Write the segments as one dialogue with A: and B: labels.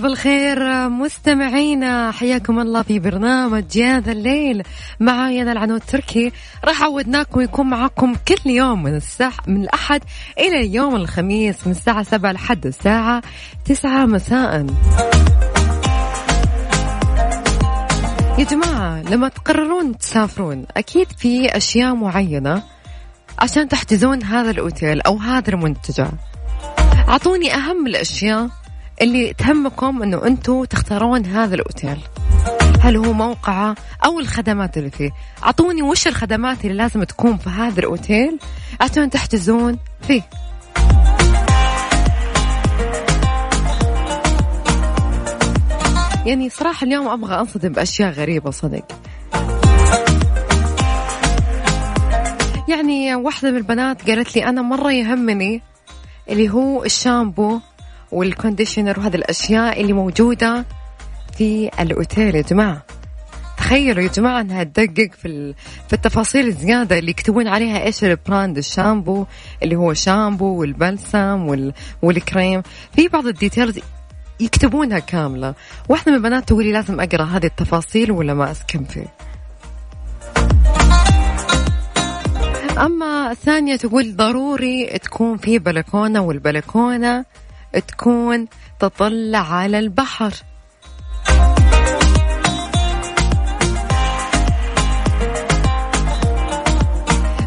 A: بالخير مستمعينا. حياكم الله في برنامج يا ذا الليل. معاي أنا العنود تركي راح عودناكم يكون معاكم كل يوم من الساعة من الأحد إلى يوم الخميس من الساعة سبعة لحد الساعة تسعة مساء. يا جماعة لما تقررون تسافرون أكيد في أشياء معينة عشان تحجزون هذا الأوتيل أو هذا المنتجع. أعطوني أهم الأشياء اللي تهمكم إنه أنتم تختارون هذا الأوتيل. هل هو موقعه أو الخدمات اللي فيه؟ أعطوني وش الخدمات اللي لازم تكون في هذا الأوتيل عشان تحجزون فيه. يعني صراحة اليوم أبغى أنصدم بأشياء غريبة صدق يعني واحدة من البنات قالت لي أنا مرة يهمني اللي هو الشامبو وال conditioner وهذه الأشياء اللي موجودة في الأوتيل يا جماعة. تخيلوا يا جماعة إنها تدقق في في التفاصيل الزيادة اللي يكتبون عليها إيش ال brand الشامبو اللي هو شامبو والبلسم وال... والكريم. في بعض ال details يكتبونها كاملة. واحدة من البنات تقولي لازم أقرأ هذه التفاصيل ولا ما أسكن فيه. أما الثانية تقول ضروري تكون في بلكونة والبلكونة تكون تطلع على البحر.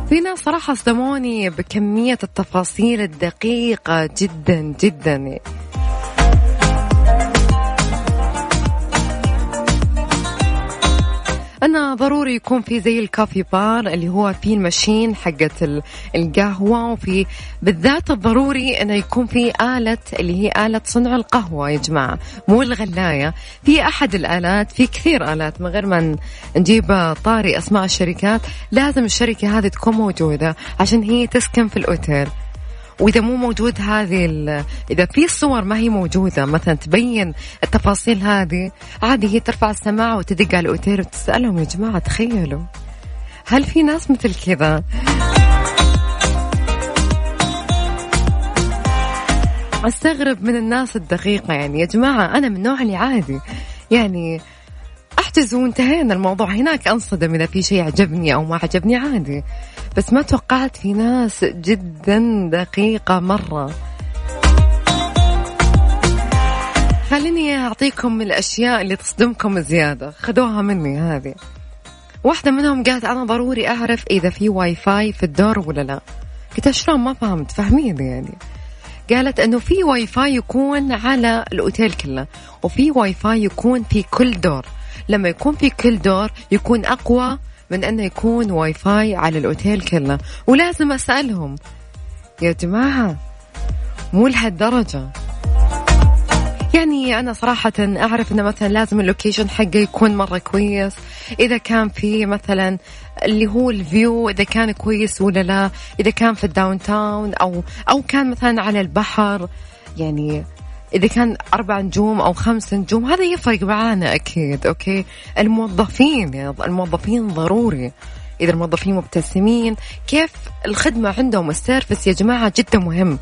A: في ناس صراحة صدموني بكمية التفاصيل الدقيقة جدا جدا. أنا ضروري يكون في زي الكافي بار اللي هو في المشين حقة القهوة وفي بالذات الضروري أنه يكون في آلة اللي هي آلة صنع القهوة يا جماعة مو الغلاية. في أحد الآلات في كثير آلات من غير ما نجيب طاري أسماء الشركات لازم الشركة هذه تكون موجودة عشان هي تسكن في الأوتيل. وإذا مو موجود هذه إذا في صور ما هي موجودة مثلا تبين التفاصيل هذه عادي هي ترفع السماعة وتدق على الأوتيل وتسألهم يا جماعة تخيلوا هل في ناس مثل كذا؟ أستغرب من الناس الدقيقة يعني يا جماعة أنا من النوع اللي عادي يعني احجز وانتهينا الموضوع. هناك أنصدم إذا في شيء عجبني أو ما عجبني عادي. بس ما توقعت في ناس جدا دقيقة مرة. خليني أعطيكم الأشياء اللي تصدمكم زيادة. خذوها مني هذه. واحدة منهم قالت أنا ضروري أعرف إذا في واي فاي في الدور ولا لا. قلت شلون ما فهمت. فهمين يعني. قالت إنه في واي فاي يكون على الأوتيل كله وفي واي فاي يكون في كل دور. لما يكون في كل دور يكون أقوى من انه يكون واي فاي على الأوتيل كله. ولازم أسألهم يا جماعة مو لهالدرجة؟ يعني أنا صراحة أعرف أنه مثلا لازم ال location حقه يكون مرة كويس. إذا كان في مثلا اللي هو ال view إذا كان كويس ولا لا. إذا كان في ال downtown أو أو كان مثلا على البحر. يعني إذا كان أربع نجوم أو خمس نجوم هذا يفرق معانا أكيد okay؟ الموظفين يعني الموظفين ضروري. إذا الموظفين مبتسمين كيف الخدمة عندهم ال service يا جماعة جدا مهم.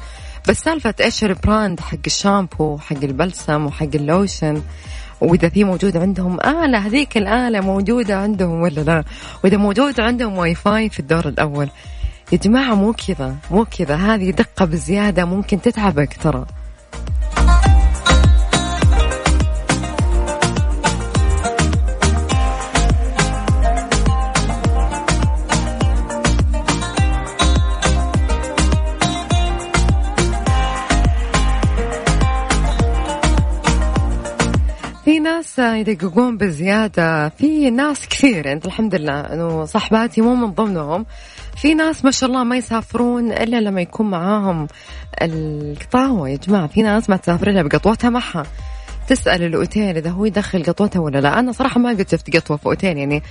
A: بس سالفة إيش ال brand حق الشامبو حق البلسم وحق اللوشن وإذا في موجود عندهم آلة هذيك الآلة موجودة عندهم ولا لا؟ وإذا موجود عندهم واي فاي في الدور الأول. يا جماعة مو كذا مو كذا. هذه دقة بزيادة ممكن تتعبك ترى يدققون بزيادة. في ناس كثير يعني الحمد لله إنه صحباتي مو من ضمنهم. في ناس ما شاء الله ما يسافرون إلا لما يكون معاهم القطاوة يا جماعة في ناس ما تسافر إلا بقطوتها معها. تسأل الأوتيل إذا هو يدخل قطوته ولا لا. أنا صراحة ما قد شفت قطوة في أوتيل يعني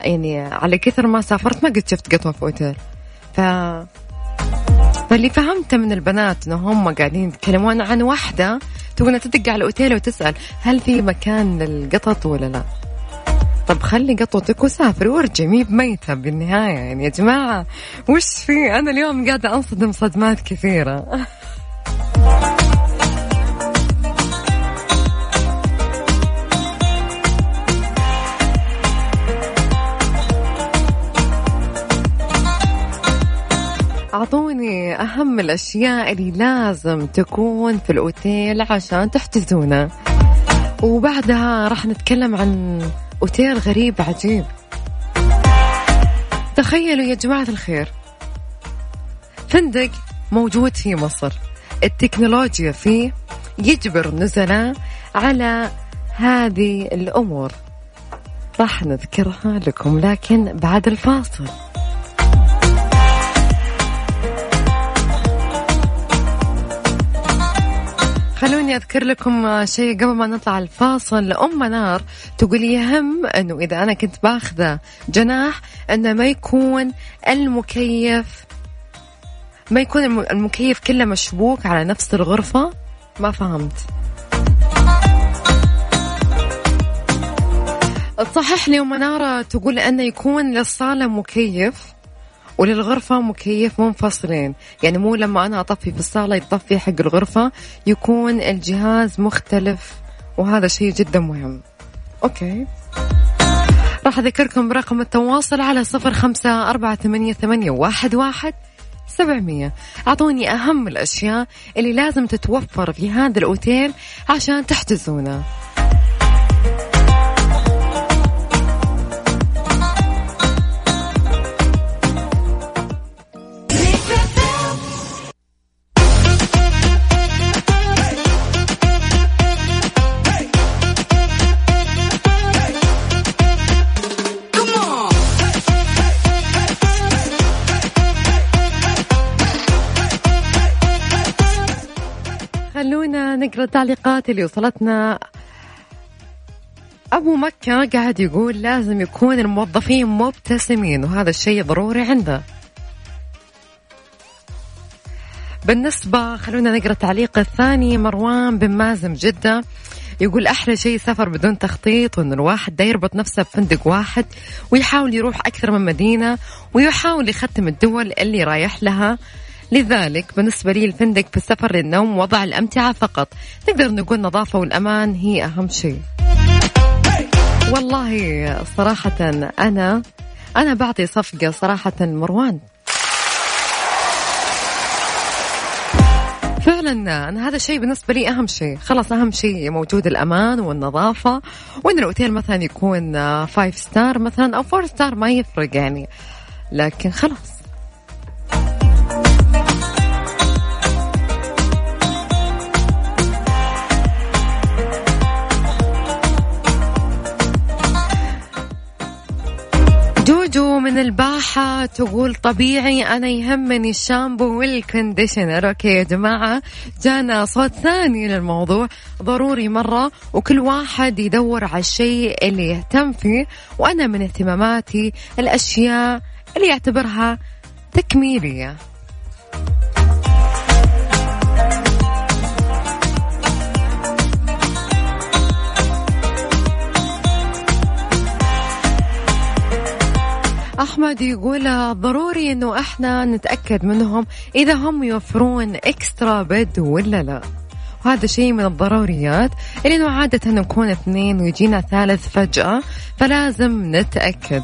A: يعني على كثر ما سافرت ما قد شفت قطوة في أوتيل. ف فاللي فهمته من البنات إنه هم قاعدين يتكلمون عن واحدة تبغى تدق على الاوتيل وتسأل هل في مكان للقطط ولا لا. طب خلي قطوتك وسافر وارجع مي بميتة بالنهاية يعني. يا جماعة وش في؟ أنا اليوم قاعدة أنصدم صدمات كثيرة. أهم الأشياء اللي لازم تكون في الأوتيل عشان تحجزونه. وبعدها راح نتكلم عن أوتيل غريب عجيب. تخيلوا يا جماعة الخير. فندق موجود في مصر. التكنولوجيا فيه يجبر النزلاء على هذه الأمور. راح نذكرها لكم لكن بعد الفاصل. خلوني أذكر لكم شيء قبل ما نطلع الفاصل. أم منار تقول يهم أنه إذا أنا كنت باخذة جناح أنه ما يكون المكيف ما يكون المكيف كله مشبوك على نفس الغرفة؟ ما فهمت. تصحح لي ومنارة تقول أنه يكون للصالة مكيف. وللغرفة مكيف منفصلين. يعني مو لما أنا أطفي في الصالة يطفي حق الغرفة يكون الجهاز مختلف وهذا شيء جدا مهم. أوكي. راح أذكركم برقم التواصل على صفر خمسة أربعة ثمانية, ثمانية واحد, واحد سبعمية. أعطوني أهم الأشياء اللي لازم تتوفر في هذا الأوتيل عشان تحجزونه. خلونا نقرأ التعليقات اللي وصلتنا. أبو مكة قاعد يقول لازم يكون الموظفين مبتسمين وهذا الشيء ضروري عنده. بالنسبة خلونا نقرأ التعليق الثاني مروان بن مازم جدة. يقول أحلى شيء سفر بدون تخطيط وإن الواحد دا يربط نفسه بفندق واحد ويحاول يروح أكثر من مدينة ويحاول يختم الدول اللي رايح لها. لذلك بالنسبة لي الفندق في السفر للنوم وضع الأمتعة فقط. نقدر نقول النظافة والأمان هي أهم شيء. والله صراحة أنا أنا بعطي صفقة صراحة مروان. فعلا أنا هذا الشيء بالنسبة لي أهم شيء. خلاص أهم شيء موجود الأمان والنظافة. وإن الأوتيل مثلا يكون five star مثلا أو four star ما يفرق يعني. لكن خلاص. الباحة تقول طبيعي أنا يهمني الشامبو وال conditioner. okay يا جماعة جانا صوت ثاني للموضوع. ضروري مرة وكل واحد يدور على الشيء اللي يهتم فيه. وأنا من اهتماماتي الأشياء اللي يعتبرها تكميلية. أحمد يقول ضروري إنه إحنا نتأكد منهم إذا هم يوفرون إكسترا بيد ولا لا. وهذا شيء من الضروريات لأنه عادة نكون اثنين ويجينا ثالث فجأة فلازم نتأكد.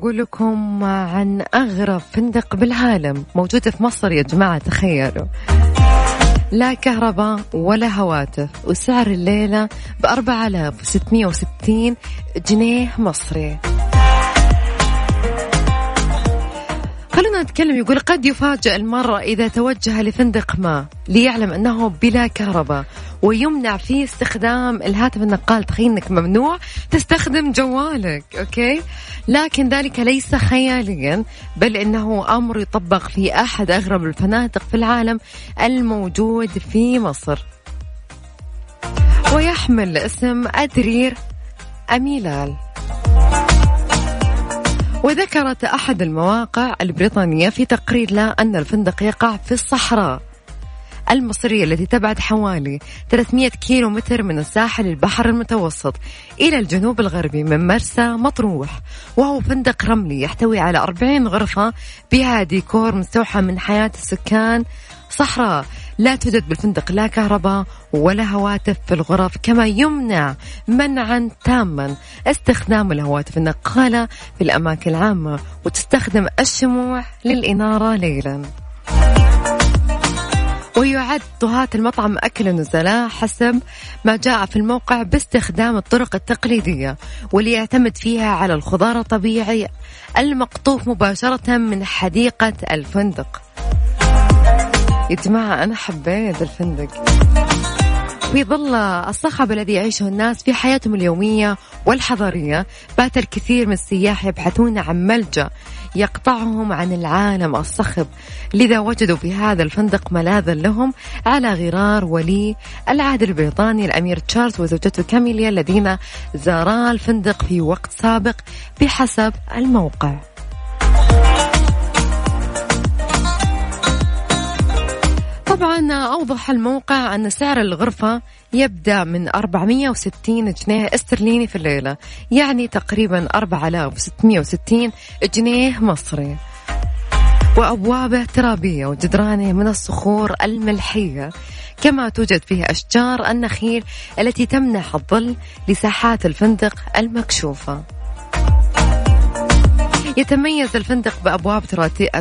A: أقول لكم عن أغرب فندق بالعالم موجود في مصر يا جماعة تخيلوا. لا كهرباء ولا هواتف وسعر الليلة وستمية وستين جنيه مصري. خلونا نتكلم. يقول قد يفاجأ المرء إذا توجه لفندق ما ليعلم أنه بلا كهرباء ويمنع فيه استخدام الهاتف النقال. تخيل أنك ممنوع تستخدم جوالك أوكي؟ لكن ذلك ليس خياليا بل إنه أمر يطبق في أحد أغرب الفنادق في العالم الموجود في مصر. ويحمل اسم أدرير أميلال. وذكرت أحد المواقع البريطانية في تقرير له أن الفندق يقع في الصحراء. المصرية التي تبعد حوالي 300 كيلو متر من الساحل البحر المتوسط إلى الجنوب الغربي من مرسى مطروح وهو فندق رملي يحتوي على 40 غرفة بها ديكور مستوحى من حياة السكان صحراء. لا توجد بالفندق لا كهرباء ولا هواتف في الغرف كما يمنع منعا تاما استخدام الهواتف. النقالة في الأماكن العامة وتستخدم الشموع للإنارة ليلا. ويعد طهاة المطعم أكل النزلاء حسب ما جاء في الموقع باستخدام الطرق التقليدية واللي يعتمد فيها على الخضار الطبيعي المقطوف مباشرة من حديقة الفندق. يا جماعة أنا حبيت الفندق. في ظل الصخب الذي يعيشه الناس في حياتهم اليومية والحضارية. بات الكثير من السياح يبحثون عن ملجأ يقطعهم عن العالم الصخب. لذا وجدوا في هذا الفندق ملاذا لهم على غرار ولي العهد البريطاني الأمير تشارلز وزوجته كاميليا الذين زارا الفندق في وقت سابق بحسب الموقع. طبعا أوضح الموقع أن سعر الغرفة يبدأ من 460 جنيه استرليني في الليلة يعني تقريبا 4660 جنيه مصري. وأبوابه ترابية وجدرانه من الصخور الملحية كما توجد فيه أشجار النخيل التي تمنح الظل لساحات الفندق المكشوفة. يتميز الفندق بأبواب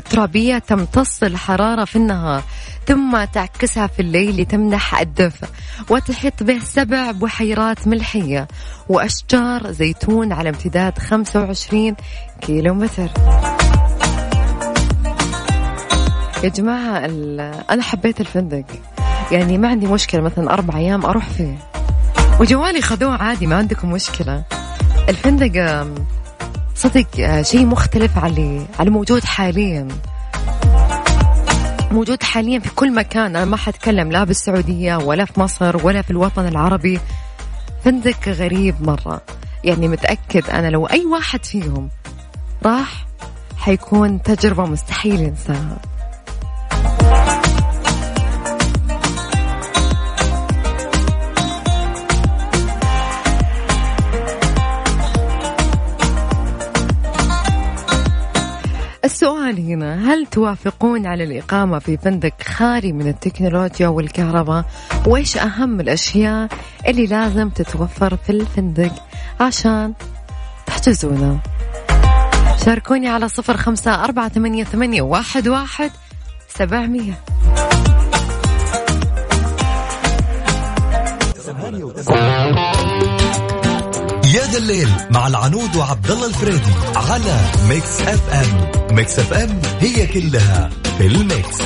A: ترابية تمتص الحرارة في النهار ثم تعكسها في الليل لتمنح الدفء وتحيط به سبع بحيرات ملحية وأشجار زيتون على امتداد 25 كيلو متر يا جماعة أنا حبيت الفندق. يعني ما عندي مشكلة مثلا أربع أيام أروح فيه. وجوالي خذوه عادي ما عندكم مشكلة. الفندق صدق آه، شيء مختلف على على موجود حاليا. موجود حاليا في كل مكان. أنا ما حتكلم لا بالسعودية ولا في مصر ولا في الوطن العربي. فندق غريب مرة. يعني متأكد أنا لو أي واحد فيهم راح حيكون تجربة مستحيل ينساها السؤال هنا هل توافقون على الإقامة في فندق خالي من التكنولوجيا والكهرباء؟ وإيش أهم الأشياء اللي لازم تتوفر في الفندق عشان تحجزونه شاركوني على صفر خمسة أربعة ثمانية, ثمانية واحد, واحد سبعمية.
B: الليل مع العنود وعبد الله الفريدي على Mix FM Mix FM هي كلها في ال mix.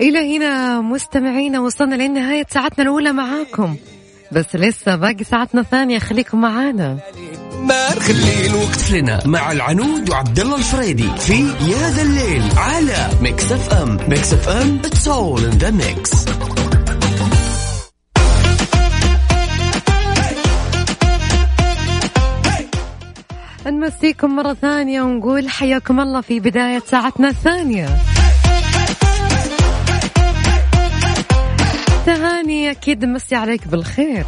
A: إلى هنا مستمعينا وصلنا لنهاية ساعتنا الأولى معاكم. بس لسه باقي ساعتنا الثانية خليكم معانا.
B: ما نخلي الوقت لنا مع العنود وعبد الله الفريدي في يا ذا الليل على Mix FM Mix FM it's all in the mix
A: نمسيكم مرة ثانية ونقول حياكم الله في بداية ساعتنا الثانية. تهاني أكيد مسي عليك بالخير.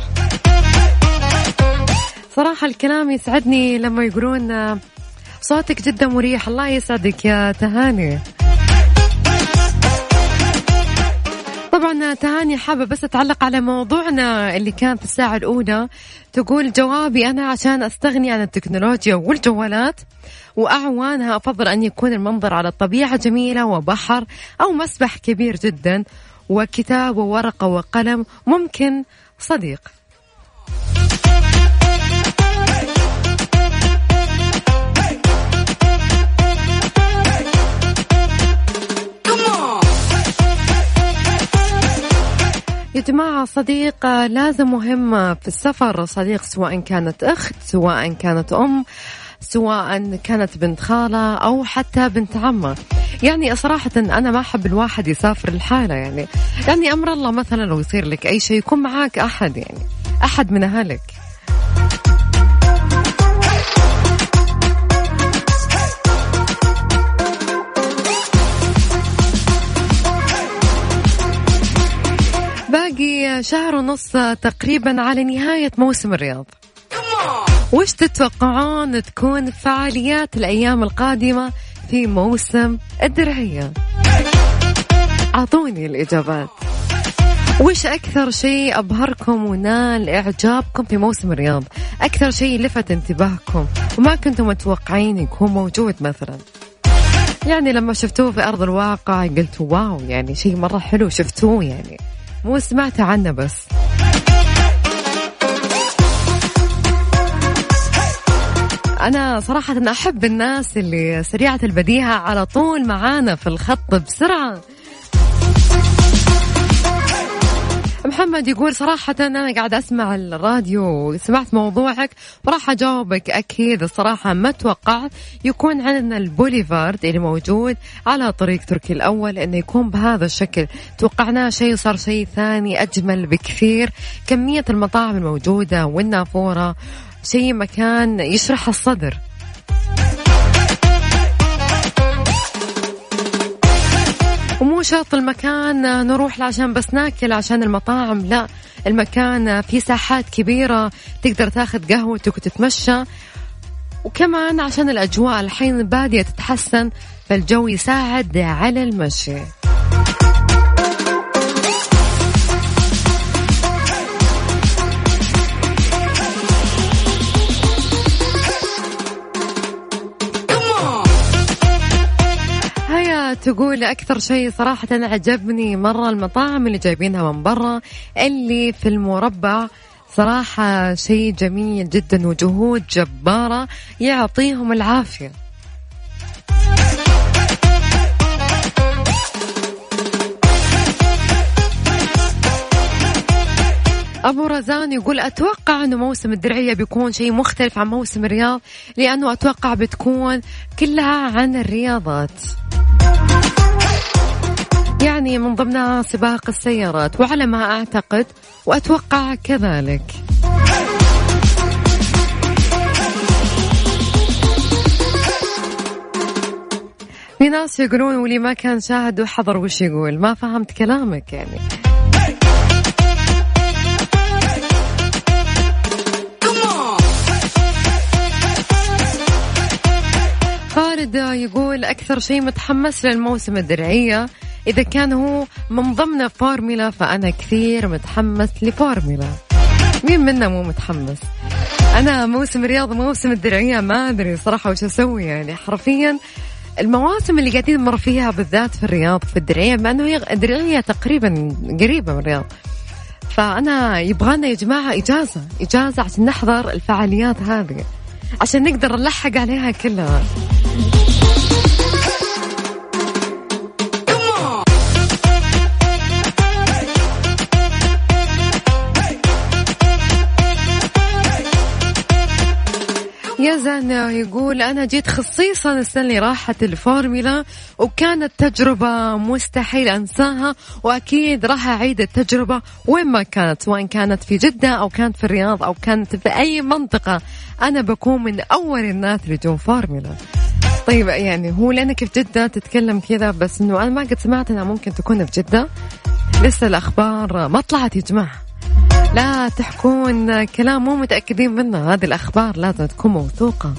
A: صراحة الكلام يسعدني لما يقولون صوتك جدا مريح الله يسعدك يا تهاني. طبعا تهاني حابة بس أتعلق على موضوعنا اللي كان في الساعة الأولى. تقول جوابي أنا عشان أستغني عن التكنولوجيا والجوالات وأعوانها أفضل أن يكون المنظر على الطبيعة جميلة وبحر أو مسبح كبير جدا وكتاب وورقة وقلم ممكن صديق. يا جماعة صديق لازم مهم في السفر. صديق سواء كانت أخت سواء كانت أم سواء كانت بنت خالة أو حتى بنت عمة. يعني صراحة أنا ما أحب الواحد يسافر لحالة يعني. يعني أمر الله مثلا لو يصير لك أي شيء يكون معاك أحد يعني. أحد من أهلك. شهر ونص تقريبا على نهاية موسم الرياض. وش تتوقعون تكون فعاليات الأيام القادمة في موسم الدرعية؟ أعطوني الإجابات. وش أكثر شيء أبهركم ونال إعجابكم في موسم الرياض؟ أكثر شيء لفت انتباهكم وما كنتم متوقعين يكون موجود مثلا؟ يعني لما شفتوه في أرض الواقع قلتوا واو يعني شيء مرة حلو شفتوه يعني. مو سمعت عنه بس. أنا صراحة أحب الناس اللي سريعة البديهة على طول معانا في الخط بسرعة. محمد يقول صراحة أنا قاعد أسمع الراديو وسمعت موضوعك وراح أجاوبك أكيد. الصراحة ما توقعت يكون عندنا البوليفارد اللي موجود على طريق تركي الأول إنه يكون بهذا الشكل. توقعناه شيء صار شيء ثاني أجمل بكثير. كمية المطاعم الموجودة والنافورة شيء مكان يشرح الصدر. ومو شرط المكان نروح عشان بس ناكل عشان المطاعم. لا المكان في ساحات كبيرة تقدر تاخذ قهوتك وتتمشى. وكمان عشان الأجواء الحين بادية تتحسن فالجو يساعد على المشي. تقول أكثر شيء صراحة عجبني مرة المطاعم اللي جايبينها من برا اللي في المربع صراحة شيء جميل جدا وجهود جبارة يعطيهم العافية. أبو رزان يقول أتوقع أنه موسم الدرعية بيكون شيء مختلف عن موسم الرياض لأنه أتوقع بتكون كلها عن الرياضات. يعني من ضمنها سباق السيارات وعلى ما أعتقد وأتوقع كذلك. في ناس يقولون ولي ما كان شاهد وحضر وش يقول؟ ما فهمت كلامك يعني. خالد يقول أكثر شيء متحمس للموسم الدرعية إذا كان هو من ضمن فورميلا فأنا كثير متحمس لفورميلا. مين منا مو متحمس؟ أنا موسم الرياض موسم الدرعية ما أدري صراحة وش أسوي يعني. حرفيا المواسم اللي قاعدين نمر فيها بالذات في الرياض في الدرعية مع أنه هي الدرعية تقريبا قريبة من الرياض. فأنا يبغانا يا جماعة إجازة إجازة عشان نحضر الفعاليات هذه عشان نقدر نلحق عليها كلها. يزن يقول أنا جيت خصيصا السنة اللي راحت الفورمولا وكانت تجربة مستحيل أنساها وأكيد راح أعيد التجربة وين ما كانت سواء كانت في جدة أو كانت في الرياض أو كانت في أي منطقة. أنا بكون من أول الناس اللي يجون فورمولا طيب يعني هو لأنك في جدة تتكلم كذا بس إنه أنا ما قد سمعت إنها ممكن تكون في جدة. لسه الأخبار ما طلعت يا جماعة. لا تحكون كلام مو متأكدين منه. هذه الأخبار لازم تكون موثوقة.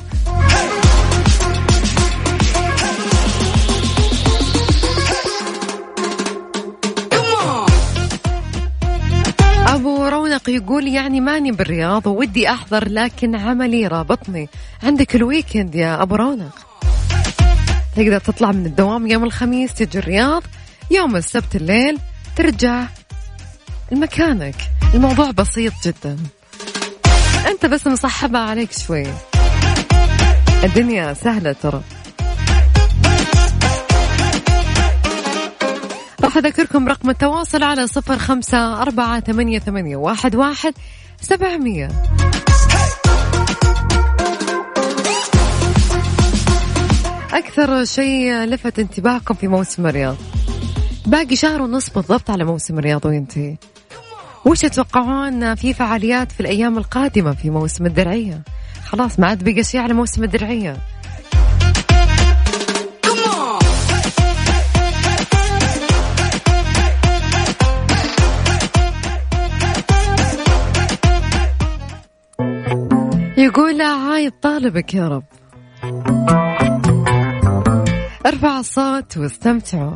A: أبو رونق يقول يعني ماني بالرياض وودي أحضر لكن عملي رابطني. عندك الويكند يا أبو رونق. تقدر تطلع من الدوام يوم الخميس تجي الرياض. يوم السبت الليل ترجع لمكانك. الموضوع بسيط جدا. أنت بس مصحبة عليك شوي. الدنيا سهلة ترى. راح أذكركم رقم التواصل على صفر خمسة أربعة ثمانية, ثمانية واحد, واحد سبعمية. أكثر شيء لفت انتباهكم في موسم الرياض. باقي شهر ونص بالضبط على موسم الرياض وينتهي. وش تتوقعون في فعاليات في الأيام القادمة في موسم الدرعية؟ خلاص ما عاد بقى شيء على موسم الدرعية. يقول هاي طالبك يا رب. ارفع الصوت واستمتعوا.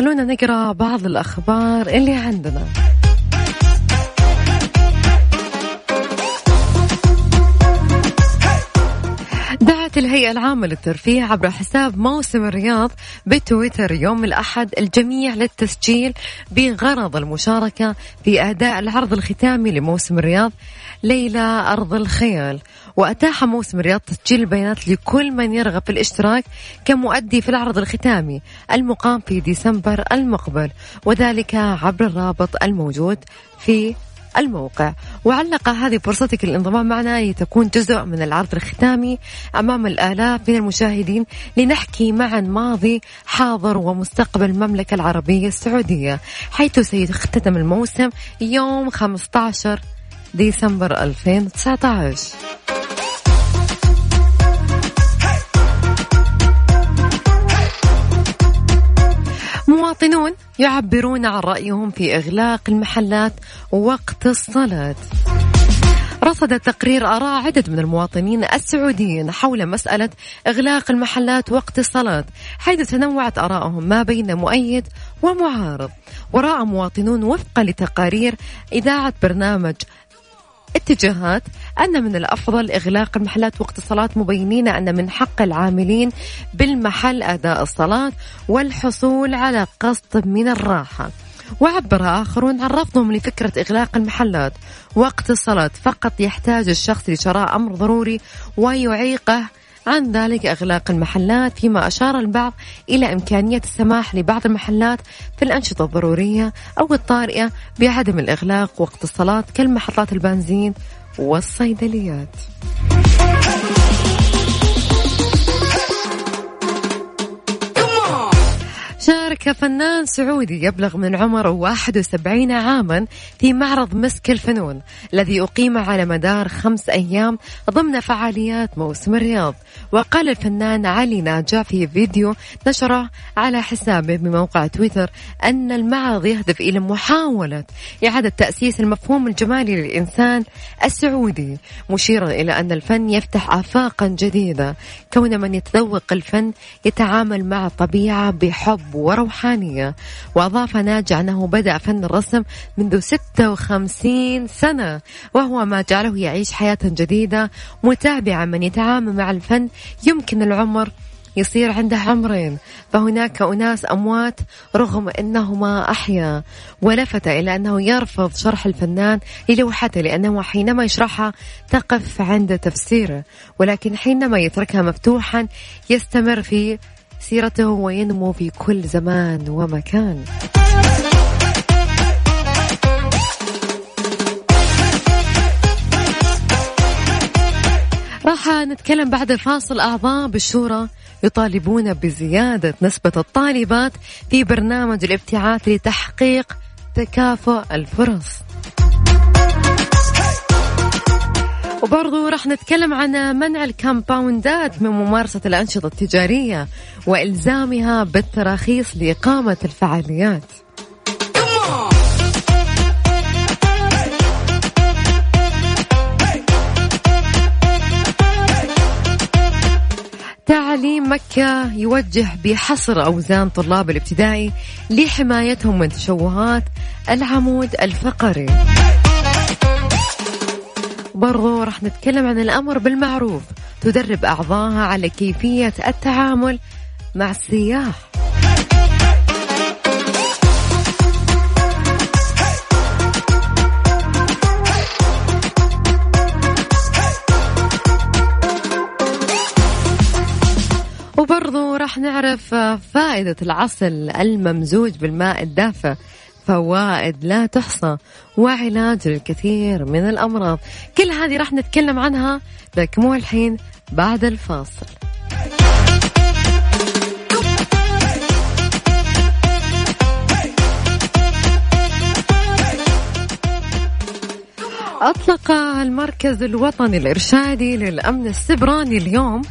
A: خلونا نقرأ بعض الأخبار اللي عندنا. دعت الهيئة العامة للترفيه عبر حساب موسم الرياض بتويتر. يوم الأحد الجميع للتسجيل بغرض المشاركة في أداء العرض الختامي لموسم الرياض ليلة أرض الخيال وأتاح موسم الرياض تسجيل البيانات لكل من يرغب في الاشتراك كمؤدي في العرض الختامي المقام في ديسمبر المقبل وذلك عبر الرابط الموجود في الموقع. وعلق هذه فرصتك للانضمام معنا لتكون جزء من العرض الختامي أمام الآلاف من المشاهدين لنحكي معا ماضي حاضر ومستقبل المملكة العربية السعودية حيث سيختتم الموسم يوم 15 ديسمبر 2019 مواطنون يعبرون عن رأيهم في إغلاق المحلات وقت الصلاة. رصد تقرير آراء عدد من المواطنين السعوديين حول مسألة إغلاق المحلات وقت الصلاة حيث تنوعت آراءهم ما بين مؤيد ومعارض. ورأى مواطنون وفقا لتقارير إذاعة برنامج اتجاهات أن من الأفضل إغلاق المحلات وقت الصلاة مبينين أن من حق العاملين بالمحل أداء الصلاة والحصول على قسط من الراحة. وعبر آخرون عن رفضهم لفكرة إغلاق المحلات وقت الصلاة. فقط يحتاج الشخص لشراء أمر ضروري ويعيقه عن ذلك إغلاق المحلات فيما أشار البعض إلى إمكانية السماح لبعض المحلات في الأنشطة الضرورية أو الطارئة بعدم الإغلاق وقت الصلاة كالمحطات البنزين والصيدليات. شارك فنان سعودي يبلغ من عمر 71 عاما في معرض مسك الفنون الذي أقيم على مدار خمس أيام ضمن فعاليات موسم الرياض. وقال الفنان علي ناجع في فيديو نشره على حسابه بموقع تويتر أن المعرض يهدف إلى محاولة إعادة تأسيس المفهوم الجمالي للإنسان السعودي مشيرا إلى أن الفن يفتح آفاقا جديدة. كون من يتذوق الفن يتعامل مع الطبيعة بحب وروحانية. وأضاف ناجع أنه بدأ فن الرسم منذ 56 سنة وهو ما جعله يعيش حياة جديدة متابعا من يتعامل مع الفن يمكن العمر يصير عنده عمرين. فهناك أناس أموات رغم أنهما أحيا. ولفت إلى أنه يرفض شرح الفنان للوحته لأنه حينما يشرحها تقف عند تفسيره. ولكن حينما يتركها مفتوحا يستمر في سيرته وينمو في كل زمان ومكان. راح نتكلم بعد فاصل أعضاء بالشورى يطالبون بزيادة نسبة الطالبات في برنامج الابتعاث لتحقيق تكافؤ الفرص. وبرضو راح نتكلم عن منع الكامباوندات من ممارسة الأنشطة التجارية وإلزامها بالتراخيص لإقامة الفعاليات. تعليم مكة يوجه بحصر أوزان طلاب الابتدائي لحمايتهم من تشوهات العمود الفقري. برضو راح نتكلم عن الأمر بالمعروف. تدرب أعضائها على كيفية التعامل مع السياح. وبرضو راح نعرف فائدة العسل الممزوج بالماء الدافئ. فوائد لا تحصى وعلاج للكثير من الأمراض. كل هذه راح نتكلم عنها لكن مو الحين بعد الفاصل. أطلق المركز الوطني الإرشادي للأمن السبراني اليوم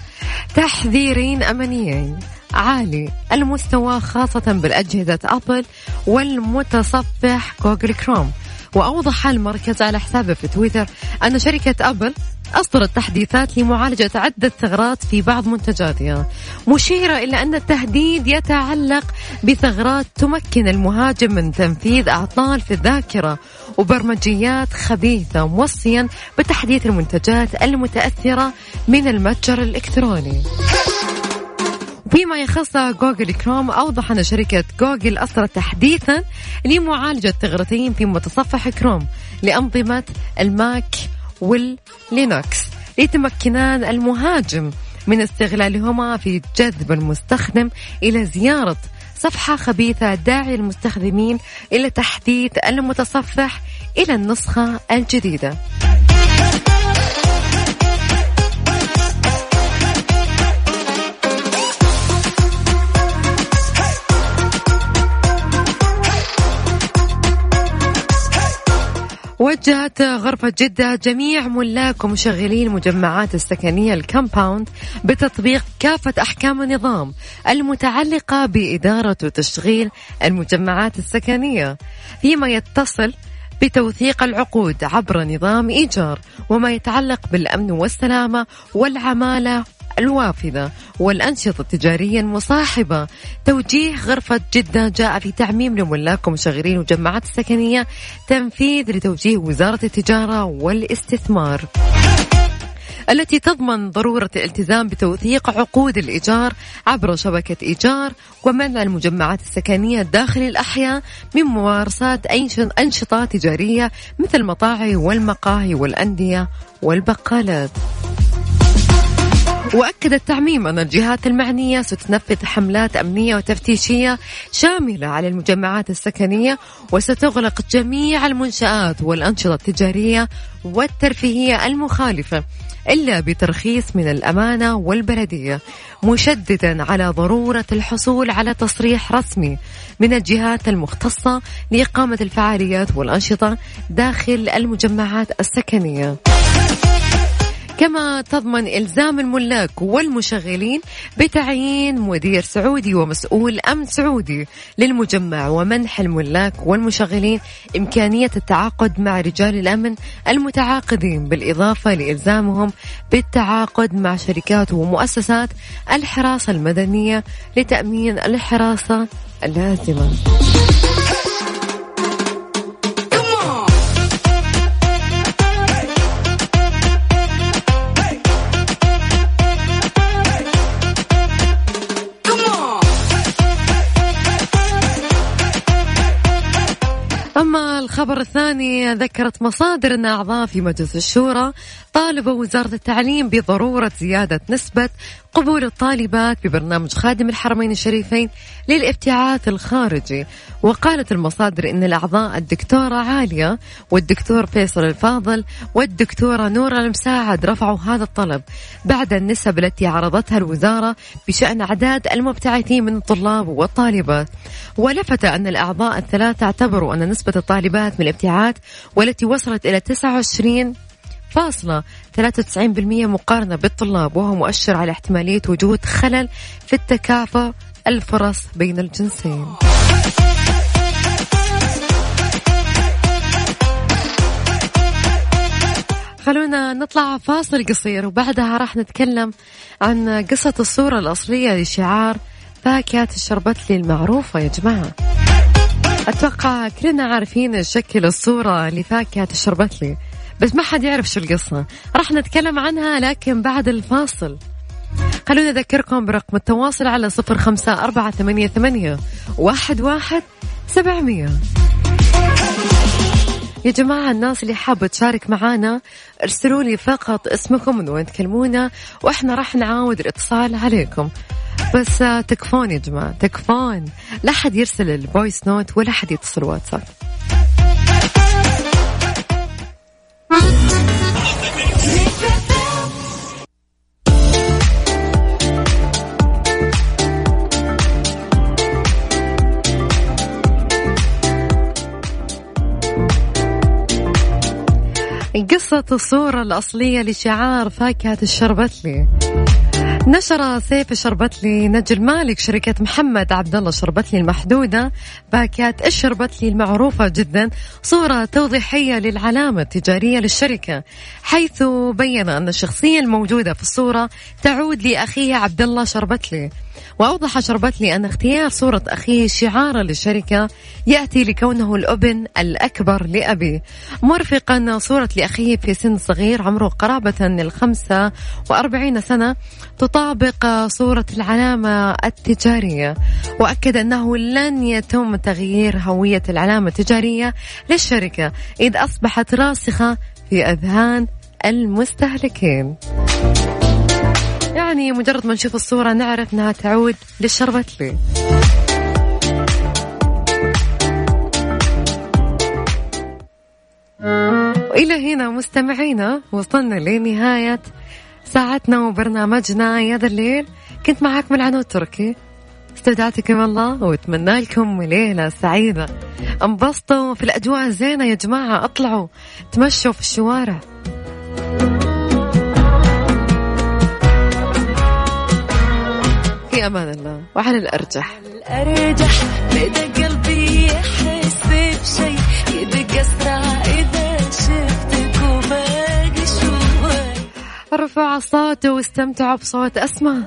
A: تحذيرين أمنيين. عالي المستوى خاصة بالأجهزة أبل والمتصفح جوجل كروم. وأوضح المركز على حسابه في تويتر أن شركة أبل أصدرت تحديثات لمعالجة عدة ثغرات في بعض منتجاتها. مشيرة إلى أن التهديد يتعلق بثغرات تمكن المهاجم من تنفيذ أعطال في الذاكرة وبرمجيات خبيثة موصيا بتحديث المنتجات المتأثرة من المتجر الإلكتروني. فيما يخص جوجل كروم أوضح أن شركة جوجل أصدرت تحديثا لمعالجة ثغرتين في متصفح كروم لأنظمة الماك واللينكس لتمكنان المهاجم من استغلالهما في جذب المستخدم إلى زيارة صفحة خبيثة داعي المستخدمين إلى تحديث المتصفح إلى النسخة الجديدة. وجهت غرفة جدة جميع ملاك ومشغلي المجمعات السكنية الكامباوند بتطبيق كافة أحكام النظام المتعلقة بإدارة وتشغيل المجمعات السكنية فيما يتصل بتوثيق العقود عبر نظام إيجار وما يتعلق بالأمن والسلامة والعمالة الوافدة. والأنشطة التجارية المصاحبة. توجيه غرفة جدة جاء في تعميم لملاك ومشغلين المجمعات السكنية. تنفيذ لتوجيه وزارة التجارة والاستثمار. التي تضمن ضرورة الالتزام بتوثيق عقود الإيجار عبر شبكة إيجار ومنع المجمعات السكنية داخل الأحياء من ممارسات أي أنشطة تجارية مثل المطاعم والمقاهي والأندية والبقالات. وأكد التعميم أن الجهات المعنية ستنفذ حملات أمنية وتفتيشية شاملة على المجمعات السكنية وستغلق جميع المنشآت والأنشطة التجارية والترفيهية المخالفة إلا بترخيص من الأمانة والبلدية مشددا على ضرورة الحصول على تصريح رسمي من الجهات المختصة لإقامة الفعاليات والأنشطة داخل المجمعات السكنية. كما تضمن إلزام الملاك والمشغلين بتعيين مدير سعودي ومسؤول أمن سعودي للمجمع ومنح الملاك والمشغلين إمكانية التعاقد مع رجال الأمن المتعاقدين بالإضافة لإلزامهم بالتعاقد مع شركات ومؤسسات الحراسة المدنية لتأمين الحراسة اللازمة. الخبر الثاني ذكرت مصادر أن أعضاء في مجلس الشورى. طالبوا وزارة التعليم بضرورة زيادة نسبة قبول الطالبات ببرنامج خادم الحرمين الشريفين للابتعاث الخارجي. وقالت المصادر أن الأعضاء الدكتورة عالية والدكتور فيصل الفاضل والدكتورة نورة المساعد رفعوا هذا الطلب بعد النسب التي عرضتها الوزارة بشأن أعداد المبتعثين من الطلاب والطالبات ولفت أن الأعضاء الثلاثة اعتبروا أن نسبة الطالبات من الابتعاث والتي وصلت إلى 29 فاصلة. 93% مقارنة بالطلاب وهو مؤشر على احتمالية وجود خلل في التكافؤ الفرص بين الجنسين. خلونا نطلع فاصل قصير وبعدها راح نتكلم عن قصة الصورة الأصلية لشعار فاكهة الشربت لي المعروفة يا جماعة. أتوقع كلنا عارفين شكل الصورة لفاكهة الشربت لي. بس ما حد يعرف شو القصة. راح نتكلم عنها لكن بعد الفاصل. خلونا أذكركم برقم التواصل على صفر خمسة أربعة ثمانية, ثمانية واحد, واحد سبعمية. يا جماعة الناس اللي حابة تشارك معانا ارسلوا لي فقط اسمكم من وين تكلمونا وإحنا راح نعاود الاتصال عليكم. بس تكفون يا جماعة تكفون. لا حد يرسل ال voice note ولا حد يتصل واتساب. قصة الصورة الأصلية لشعار فاكهة الشربتلي. نشر سيف الشربتلي نجل مالك شركة محمد عبد الله الشربتلي المحدودة باكات الشربتلي المعروفة جدا صورة توضيحية للعلامة التجارية للشركة حيث بين أن الشخصية الموجودة في الصورة تعود لأخيه عبد الله شربتلي. وأوضح شربتلي أن اختيار صورة أخيه شعارا للشركة يأتي لكونه الأبن الأكبر لأبي مرفقا صورة لأخيه في سن صغير عمره قرابة الخمسة وأربعين سنة تطابق صورة العلامة التجارية وأكد أنه لن يتم تغيير هوية العلامة التجارية للشركة إذ أصبحت راسخة في أذهان المستهلكين. يعني مجرد ما نشوف الصورة نعرف أنها تعود للشربتلي وإلى هنا مستمعينا وصلنا لنهاية ساعتنا وبرنامجنا. يا ذا الليل. كنت معاكم العنود تركي استودعتكم الله واتمنى لكم ليلة سعيدة. انبسطوا في الأجواء الزينة يا جماعة. اطلعوا تمشوا في الشوارع. في أمان الله وعلى الأرجح.
C: بدا قلبي يحس بشي. يدق أسرع.
A: رفع صوته واستمتعوا بصوت أسماء.